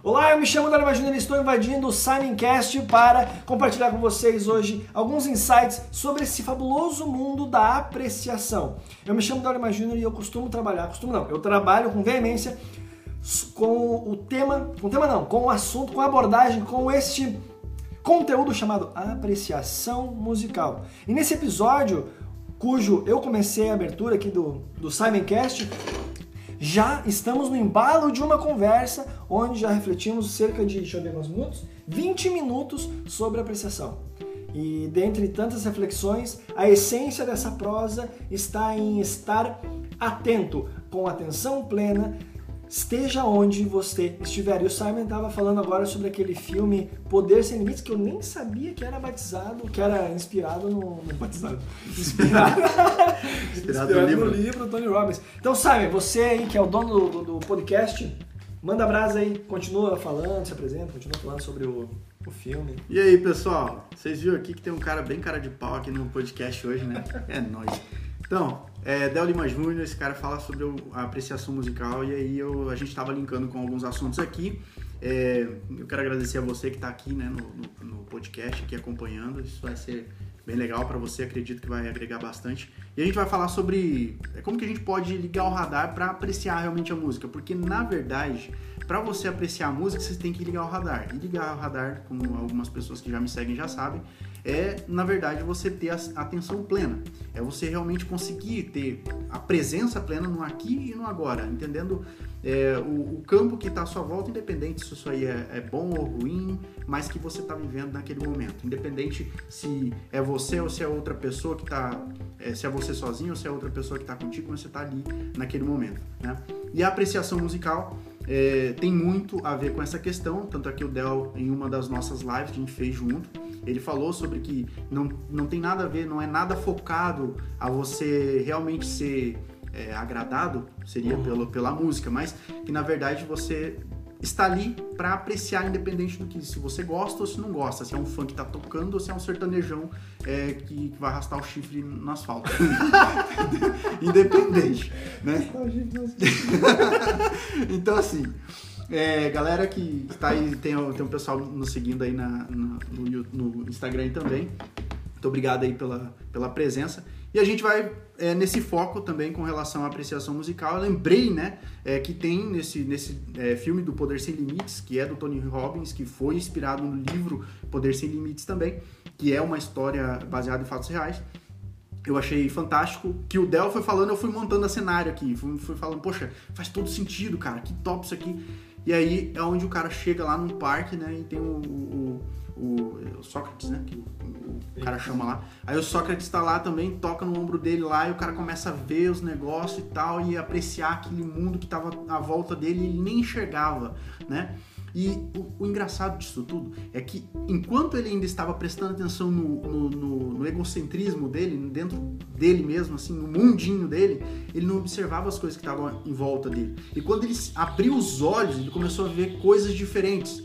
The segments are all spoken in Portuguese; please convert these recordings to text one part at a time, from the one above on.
Olá, eu me chamo Daniel Júnior e estou invadindo o Simoncast para compartilhar com vocês hoje alguns insights sobre esse fabuloso mundo da apreciação. Eu me chamo Daniel Júnior e eu costumo trabalhar, costumo não, eu trabalho com veemência com o tema, com o tema não, com o assunto, com a abordagem, com este conteúdo chamado apreciação musical. E nesse episódio, cujo eu comecei a abertura aqui do, do Simoncast, já estamos no embalo de uma conversa onde já refletimos cerca de, deixa eu ver quantos minutos, 20 minutos sobre apreciação. E dentre tantas reflexões, a essência dessa prosa está em estar atento, com atenção plena, esteja onde você estiver. E o Simon estava falando agora sobre aquele filme Poder Sem Limites, que eu nem sabia que era batizado, que era inspirado no. no batizado. Inspirado, inspirado, no, livro. no livro do Tony Robbins. Então, Simon, você aí que é o dono do, do, podcast, manda brasa aí, continua falando, se apresenta, continua falando sobre o, o filme. E aí, pessoal? Vocês viram aqui que tem um cara bem cara de pau aqui no podcast hoje, né? É nóis. Então, é, Del Lima Júnior, esse cara fala sobre a apreciação musical e aí eu, a gente estava linkando com alguns assuntos aqui. É, eu quero agradecer a você que está aqui né, no, no, no, podcast, aqui acompanhando. Isso vai ser bem legal para você, acredito que vai agregar bastante. E a gente vai falar sobre é, como que a gente pode ligar o radar para apreciar realmente a música, porque na verdade para você apreciar a música, você tem que ligar o radar. E ligar o radar, como algumas pessoas que já me seguem já sabem, é, na verdade, você ter a atenção plena. É você realmente conseguir ter a presença plena no aqui e no agora, entendendo é, o, o, campo que está à sua volta, independente se isso aí é, é bom ou ruim, mas que você está vivendo naquele momento. Independente se é você ou se é outra pessoa que está. É, se é você sozinho ou se é outra pessoa que está contigo, mas você está ali naquele momento. Né? E a apreciação musical é, tem muito a ver com essa questão, tanto é que o Del, em uma das nossas lives que a gente fez junto, ele falou sobre que não, não tem nada a ver, não é nada focado a você realmente ser é, agradado, seria uhum. pelo, pela música, mas que na verdade você está ali para apreciar, independente do que se você gosta ou se não gosta, se é um fã que está tocando ou se é um sertanejão é, que, que, vai arrastar o chifre no asfalto. independente, né? então assim, é, galera que está aí, tem, tem um pessoal nos seguindo aí na, na no, no, Instagram também. Muito obrigado aí pela, pela presença. E a gente vai é, nesse foco também com relação à apreciação musical. Eu lembrei, né, é, que tem nesse, nesse é, filme do Poder Sem Limites, que é do Tony Robbins, que foi inspirado no livro Poder Sem Limites também, que é uma história baseada em fatos reais eu achei fantástico. Que o Del foi falando, eu fui montando a cenário aqui. Fui, fui, falando, poxa, faz todo sentido, cara, que top isso aqui. E aí é onde o cara chega lá num parque, né? E tem o, o, o, o Sócrates, né? Que o, cara chama lá. Aí o Sócrates tá lá também, toca no ombro dele lá e o cara começa a ver os negócios e tal e apreciar aquele mundo que tava à volta dele e ele nem enxergava, né? E o, o, engraçado disso tudo é que enquanto ele ainda estava prestando atenção no, no, no, no, egocentrismo dele, dentro dele mesmo, assim, no mundinho dele, ele não observava as coisas que estavam em volta dele. E quando ele abriu os olhos, ele começou a ver coisas diferentes.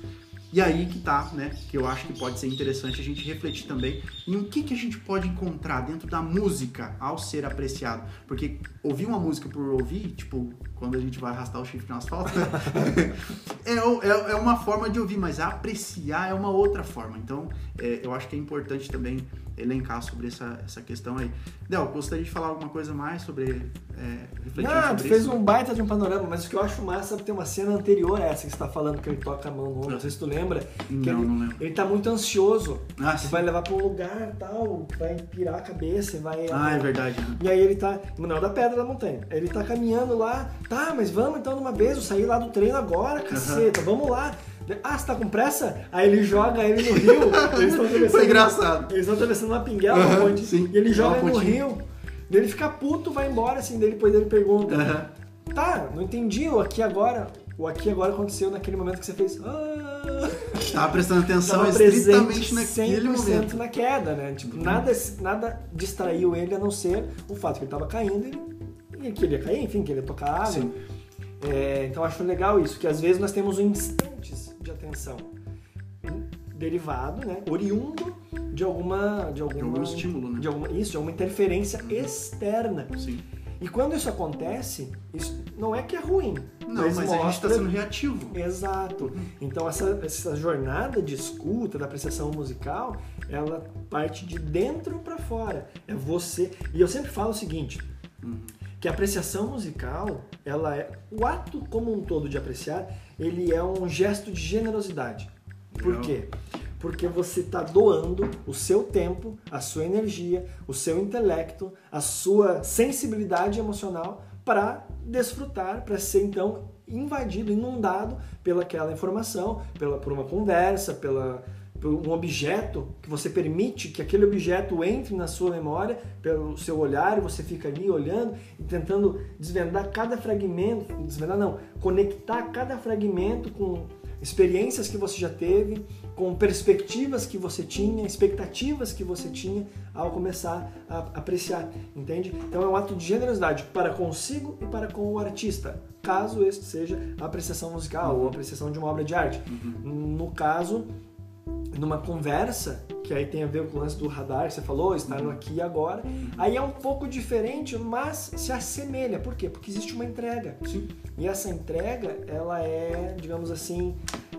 E aí que tá, né? Que eu acho que pode ser interessante a gente refletir também em o que, que a gente pode encontrar dentro da música ao ser apreciado. Porque ouvir uma música por ouvir, tipo, quando a gente vai arrastar o chifre no asfalto, é, é, é, uma forma de ouvir, mas apreciar é uma outra forma. Então, é, eu acho que é importante também elencar sobre essa, essa questão aí. Del, gostaria de falar alguma coisa mais sobre. É, Não, tu fez isso? um baita de um panorama, mas o que eu acho massa é ter uma cena anterior a essa que você tá falando, que ele toca a mão no ombro, não sei se tu lembra. Não, ele, não lembro. Ele tá muito ansioso. Ah, vai levar pra um lugar tal, vai pirar a cabeça, vai. Ah, é verdade. Né? E aí ele tá. Não, da pedra da montanha. Ele tá caminhando lá, tá, mas vamos então numa vez, eu saí lá do treino agora, caceta, uhum. vamos lá. Ah, você tá com pressa? Aí ele joga ele no rio. Eles estão atravessando. Foi engraçado. Eles estão atravessando uma pinguela, uhum, uma ponte. Sim, e ele joga ele no rio. Ele fica puto, vai embora, assim, daí depois ele pergunta. Uhum. Tá, não entendi, o aqui agora. O aqui agora aconteceu naquele momento que você fez. Ah, Tava prestando atenção Tava estritamente naquele momento. na queda, né? Tipo, uhum. nada, nada distraiu ele a não ser o fato que ele tava caindo e, que ele ia cair, enfim, que ele ia tocar água. É, então acho legal isso, que às vezes nós temos instantes de atenção derivado, né, oriundo de alguma de alguma de algum estímulo, né? De alguma, isso, de alguma interferência uhum. externa. Sim. E quando isso acontece, isso não é que é ruim. Não, mas, mas a gente está sendo reativo. Exato. Então essa, essa jornada de escuta, da apreciação musical, ela parte de dentro para fora. É você. E eu sempre falo o seguinte. Uhum que a apreciação musical, ela é o ato como um todo de apreciar, ele é um gesto de generosidade. Por quê? Porque você está doando o seu tempo, a sua energia, o seu intelecto, a sua sensibilidade emocional para desfrutar, para ser então invadido, inundado pelaquela informação, pela, por uma conversa, pela, um objeto, que você permite que aquele objeto entre na sua memória pelo seu olhar e você fica ali olhando e tentando desvendar cada fragmento, desvendar não, conectar cada fragmento com experiências que você já teve, com perspectivas que você tinha, expectativas que você tinha ao começar a apreciar, entende? Então é um ato de generosidade para consigo e para com o artista, caso este seja a apreciação musical ou a apreciação de uma obra de arte. Uhum. No caso, numa conversa, que aí tem a ver com o lance do radar que você falou, estar no aqui e agora, aí é um pouco diferente, mas se assemelha. Por quê? Porque existe uma entrega. Sim. E essa entrega, ela é, digamos assim,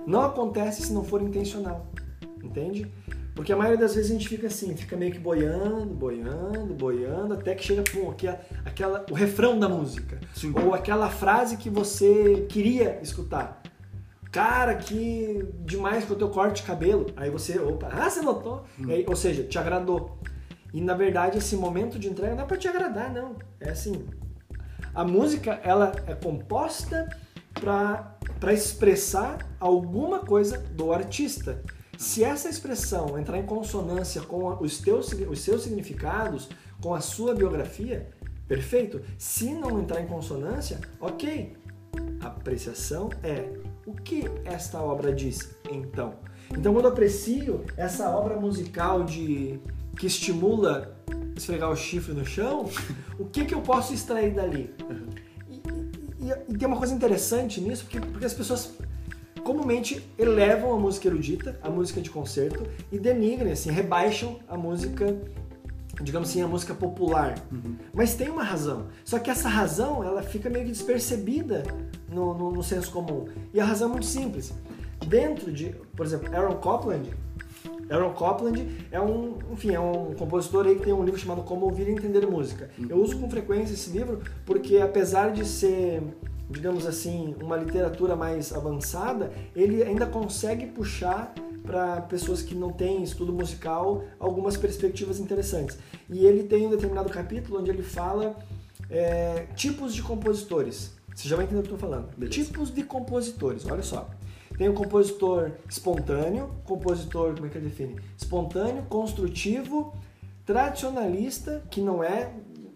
não acontece se não for intencional. Entende? Porque a maioria das vezes a gente fica assim, fica meio que boiando, boiando, boiando, até que chega pum, aquela, aquela, o refrão da música. Sim. Ou aquela frase que você queria escutar cara, que demais com o teu corte de cabelo. Aí você, opa, ah, você notou? Hum. Aí, ou seja, te agradou. E na verdade esse momento de entrega não é para te agradar, não. É assim, a música ela é composta para expressar alguma coisa do artista. Se essa expressão entrar em consonância com os, teus, os seus significados, com a sua biografia, perfeito. Se não entrar em consonância, ok. A apreciação é o que esta obra diz, então? Então, quando eu aprecio essa obra musical de que estimula esfregar o chifre no chão, o que, que eu posso extrair dali? E, e, e, tem uma coisa interessante nisso, porque, porque as pessoas comumente elevam a música erudita, a música de concerto, e denigrem, assim, rebaixam a música digamos assim, a música popular. Uhum. Mas tem uma razão. Só que essa razão, ela fica meio que despercebida no, no, no, senso comum. E a razão é muito simples. Dentro de, por exemplo, Aaron Copland, Aaron Copland é um, enfim, é um compositor aí que tem um livro chamado Como Ouvir e Entender Música. Uhum. Eu uso com frequência esse livro porque apesar de ser digamos assim, uma literatura mais avançada, ele ainda consegue puxar para pessoas que não têm estudo musical algumas perspectivas interessantes. E ele tem um determinado capítulo onde ele fala é, tipos de compositores. Você já vai entender o que eu estou falando. Beleza. Tipos de compositores, olha só. Tem o compositor espontâneo, compositor, como é que ele define? Espontâneo, construtivo, tradicionalista, que não é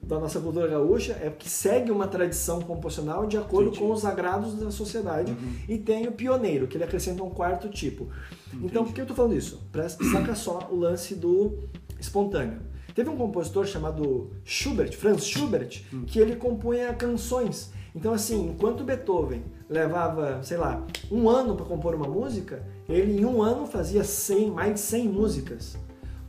da nossa cultura gaúcha é que segue uma tradição composicional de acordo Entendi. com os agrados da sociedade uhum. e tem o pioneiro, que ele acrescenta um quarto tipo. Entendi. Então, por que eu estou falando isso? Presta, saca só o lance do espontâneo. Teve um compositor chamado Schubert, Franz Schubert, uhum. que ele compunha canções. Então, assim, enquanto Beethoven levava, sei lá, um ano para compor uma música, ele em um ano fazia 100, mais de 100 músicas.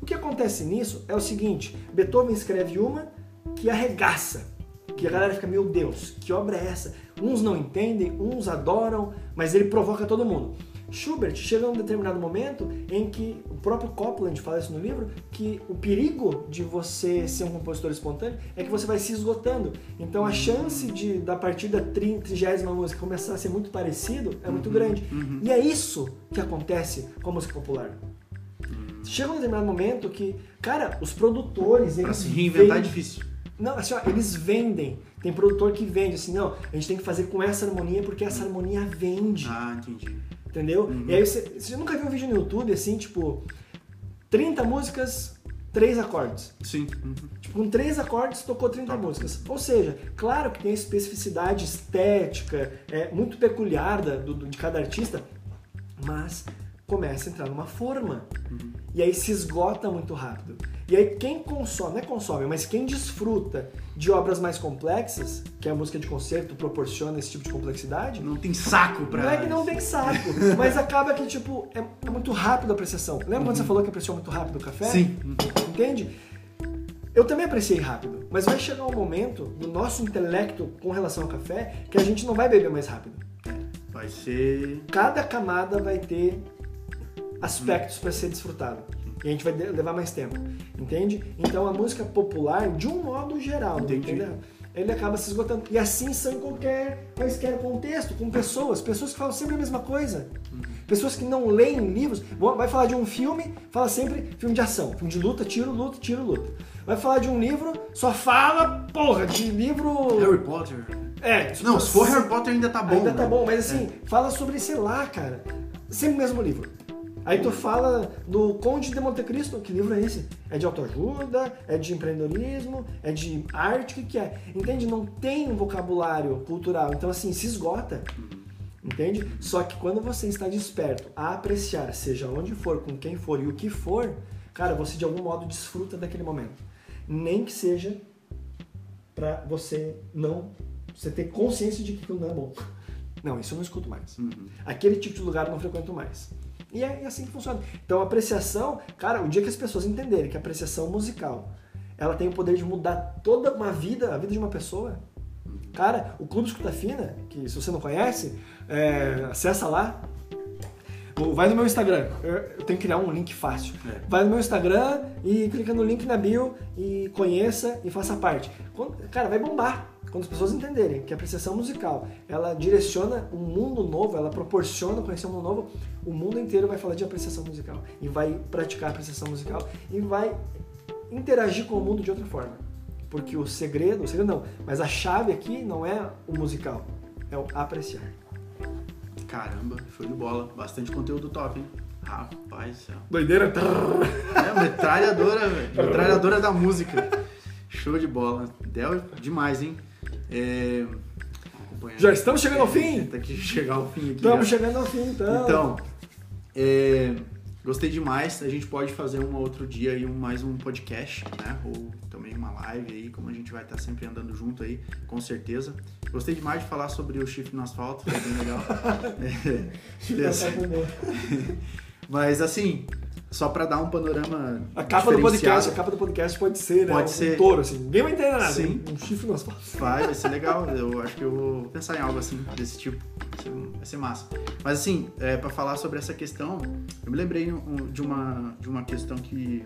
O que acontece nisso é o seguinte: Beethoven escreve uma, que arregaça, que a galera fica, meu Deus, que obra é essa? Uns não entendem, uns adoram, mas ele provoca todo mundo. Schubert chega a um determinado momento em que o próprio Copland fala isso no livro, que o perigo de você ser um compositor espontâneo é que você vai se esgotando. Então a chance de da partida 30 música começar a ser muito parecido é muito uhum, grande. Uhum. E é isso que acontece com a música popular. Chega um determinado momento que, cara, os produtores. Pra se reinventar é difícil. Não, assim, ó, eles vendem. Tem produtor que vende, assim, não, a gente tem que fazer com essa harmonia porque essa harmonia vende. Ah, entendi. Entendeu? Uhum. E aí você, você nunca viu um vídeo no YouTube assim, tipo, 30 músicas, 3 acordes. Sim. Uhum. Tipo, com 3 acordes tocou 30 tá. músicas. Ou seja, claro que tem a especificidade estética, é muito peculiar da, do, de cada artista, mas começa a entrar numa forma. Uhum. E aí se esgota muito rápido. E aí quem consome, não é consome, mas quem desfruta de obras mais complexas, que a música de concerto proporciona esse tipo de complexidade. Não tem saco pra. Não é que não tem saco, mas acaba que, tipo, é, é muito rápido a apreciação. Lembra uhum. quando você uhum. falou que apreciou muito rápido o café? Sim. Entende? eu também apreciei rápido, mas vai chegar um momento do nosso intelecto com relação ao café que a gente não vai beber mais rápido. Vai ser. Cada camada vai ter aspectos para ser desfrutado. E a gente vai levar mais tempo, entende? Então a música popular, de um modo geral, Entendi. entendeu? Ele acaba se esgotando. E assim são em qualquer, quaisquer contexto, com pessoas, pessoas que falam sempre a mesma coisa. Pessoas que não leem livros, vai falar de um filme, fala sempre filme de ação, filme de luta, tiro, luta, tiro, luta. Vai falar de um livro, só fala, porra, de livro. Harry Potter. É, Não, se for Harry Potter ainda tá bom. Ainda tá né? bom, mas assim, fala sobre, sei lá, cara, sempre o mesmo livro. Aí tu fala do Conde de Monte Cristo, que livro é esse? É de autoajuda? É de empreendedorismo? É de arte? O que, que é? Entende? Não tem um vocabulário cultural, então assim, se esgota. Entende? Só que quando você está desperto a apreciar, seja onde for, com quem for e o que for, cara, você de algum modo desfruta daquele momento. Nem que seja pra você não. Você ter consciência de que aquilo não é bom. Não, isso eu não escuto mais. Uhum. Aquele tipo de lugar eu não frequento mais. E é assim que funciona. Então, a apreciação, cara, o dia que as pessoas entenderem que a apreciação musical ela tem o poder de mudar toda uma vida, a vida de uma pessoa. Cara, o Clube Escuta Fina, que se você não conhece, é, acessa lá. Vai no meu Instagram, eu tenho que criar um link fácil. É. Vai no meu Instagram e clica no link na bio e conheça e faça parte. Cara, vai bombar. Quando as pessoas entenderem que a apreciação musical, ela direciona um mundo novo, ela proporciona conhecer um mundo novo, o mundo inteiro vai falar de apreciação musical e vai praticar apreciação musical e vai interagir com o mundo de outra forma. Porque o segredo, o segredo não, mas a chave aqui não é o musical, é o apreciar. Caramba, show de bola. Bastante conteúdo top, hein? Rapaz do céu. Doideira. É, metralhadora, velho. Metralhadora da música. Show de bola. Del demais, hein? É... Já estamos chegando ao fim? Tem que chegar ao fim aqui. Estamos já. chegando ao fim, então. Então, é, gostei demais. A gente pode fazer um outro dia aí um, mais um podcast, né? Ou também uma live aí, como a gente vai estar sempre andando junto aí, com certeza. Gostei demais de falar sobre o chifre no asfalto, foi bem legal. É, beleza. Mas assim, só pra dar um panorama. A capa do podcast, a capa do podcast pode ser, né? Pode um ser. touro, assim. Ninguém vai entender nada. Sim. Um chifre no asfalto. Vai, vai ser legal. Eu acho que eu vou pensar em algo assim, desse tipo. Vai ser, vai ser massa. Mas assim, é, para falar sobre essa questão, eu me lembrei um- de, uma, de uma questão que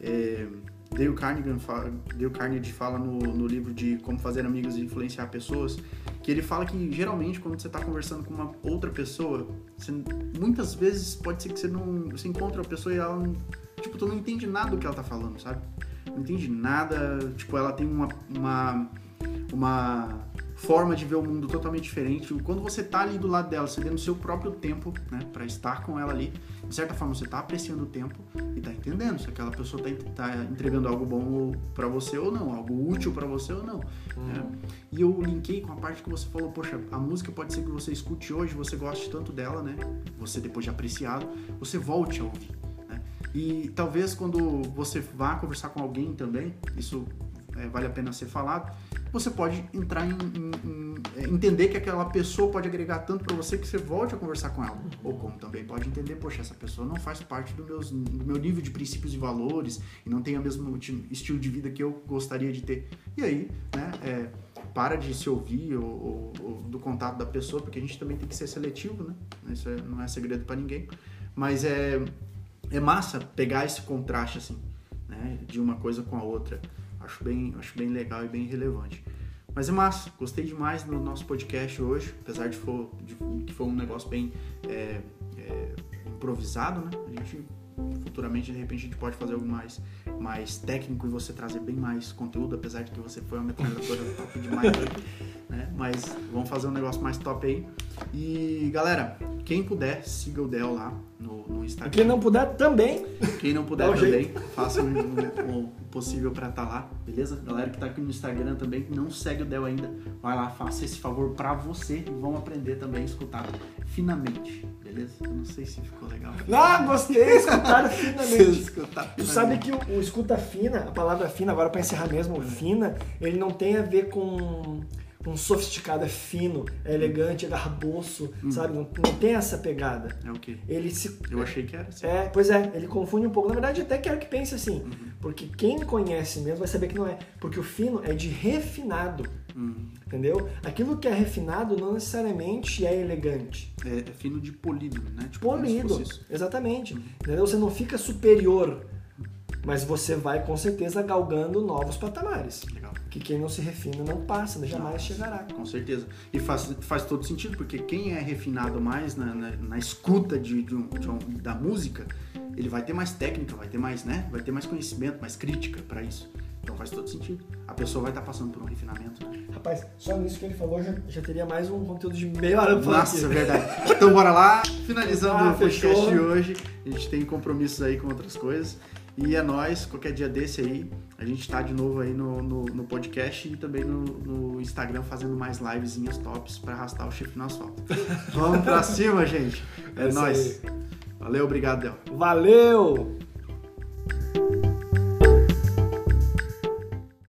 é, Dale, Carnegie fala, Dale Carnegie fala no, no livro de Como Fazer Amigos e Influenciar Pessoas, que ele fala que geralmente quando você está conversando com uma outra pessoa, você- muitas vezes pode ser que você não você encontra a pessoa e ela não, tipo, tu não entende nada do que ela tá falando, sabe? Não entende nada, tipo, ela tem uma, uma, uma forma de ver o mundo totalmente diferente. Quando você tá ali do lado dela, você dando o seu próprio tempo, né, para estar com ela ali, de certa forma você tá apreciando o tempo e tá entendendo se aquela pessoa tá, tá entregando algo bom para você ou não, algo útil para você ou não. né? E eu linkei com a parte que você falou, poxa, a música pode ser que você escute hoje, você goste tanto dela, né? Você depois de apreciado, você volte a ouvir. né? E talvez quando você vá conversar com alguém também, isso é, vale a pena ser falado, você pode entrar em, em- em- é, entender que aquela pessoa pode agregar tanto para você que você volte a conversar com ela. Ou como também pode entender, poxa, essa pessoa não faz parte do, meus, do meu nível de princípios e valores e não tem o mesmo ti- estilo de vida que eu gostaria de ter. E aí, né, é, para de se ouvir ou, ou- ou do contato da pessoa, porque a gente também tem que ser seletivo, né? Isso é- não é segredo para ninguém. Mas é, é massa pegar esse contraste, assim, né? De uma coisa com a outra. Acho bem, acho bem legal e bem relevante. Mas é massa, gostei demais do nosso podcast hoje, apesar de, for, de que foi um negócio bem é, é, improvisado, né? A gente futuramente, de repente, a gente pode fazer algo mais, mais técnico e você trazer bem mais conteúdo, apesar de que você foi uma metralhadora top demais né? Mas vamos fazer um negócio mais top aí. E galera, quem puder, siga o Del lá no, no Instagram. quem não puder também, Quem não puder um também, faça o, possível pra estar lá, beleza? Galera que tá aqui no Instagram também, que não segue o Del ainda, vai lá, faça esse favor pra você vão aprender também a escutar finamente, beleza? Eu não sei se ficou legal. ah, gostei, escutaram finalmente. escutar Tu finamente. sabe que o, o escuta fina, a palavra fina, agora pra encerrar mesmo, fina, ele não tem a ver com, um sofisticado, é fino, é elegante, é garboso, sabe? Não, não tem essa pegada. É o quê? Ele se. Eu achei que era assim. É, pois é, ele confunde um pouco. Na verdade, até quero que pense assim. Uhum. Porque quem conhece mesmo vai saber que não é. Porque o fino é de refinado. Hum. Entendeu? Aquilo que é refinado não necessariamente é elegante. É, é fino de polido, né? Tipo, Polido. Exatamente. Entendeu? Você não fica superior. Mas você vai com certeza galgando novos patamares. Legal. Que quem não se refina não passa, né? jamais chegará. Com certeza. E faz, faz todo sentido, porque quem é refinado mais na, na, na escuta de, de um- de um- da música, ele vai ter mais técnica, vai ter mais, né? Vai ter mais conhecimento, mais crítica pra isso. Então faz todo sentido. A pessoa vai estar passando por um refinamento, né? Rapaz, só nisso que ele falou já, já teria mais um conteúdo de meia hora pra Nossa, aqui. verdade. Então bora lá. Finalizando Ah, o podcast de hoje. A gente tem compromissos aí com outras coisas. E é nóis, qualquer dia desse aí, a gente tá de novo aí no, no, no podcast e também no, no Instagram fazendo mais livezinhas tops pra arrastar o chifre no asfalto. Vamos pra cima, gente. É É aí. Valeu, obrigado, Del. Valeu!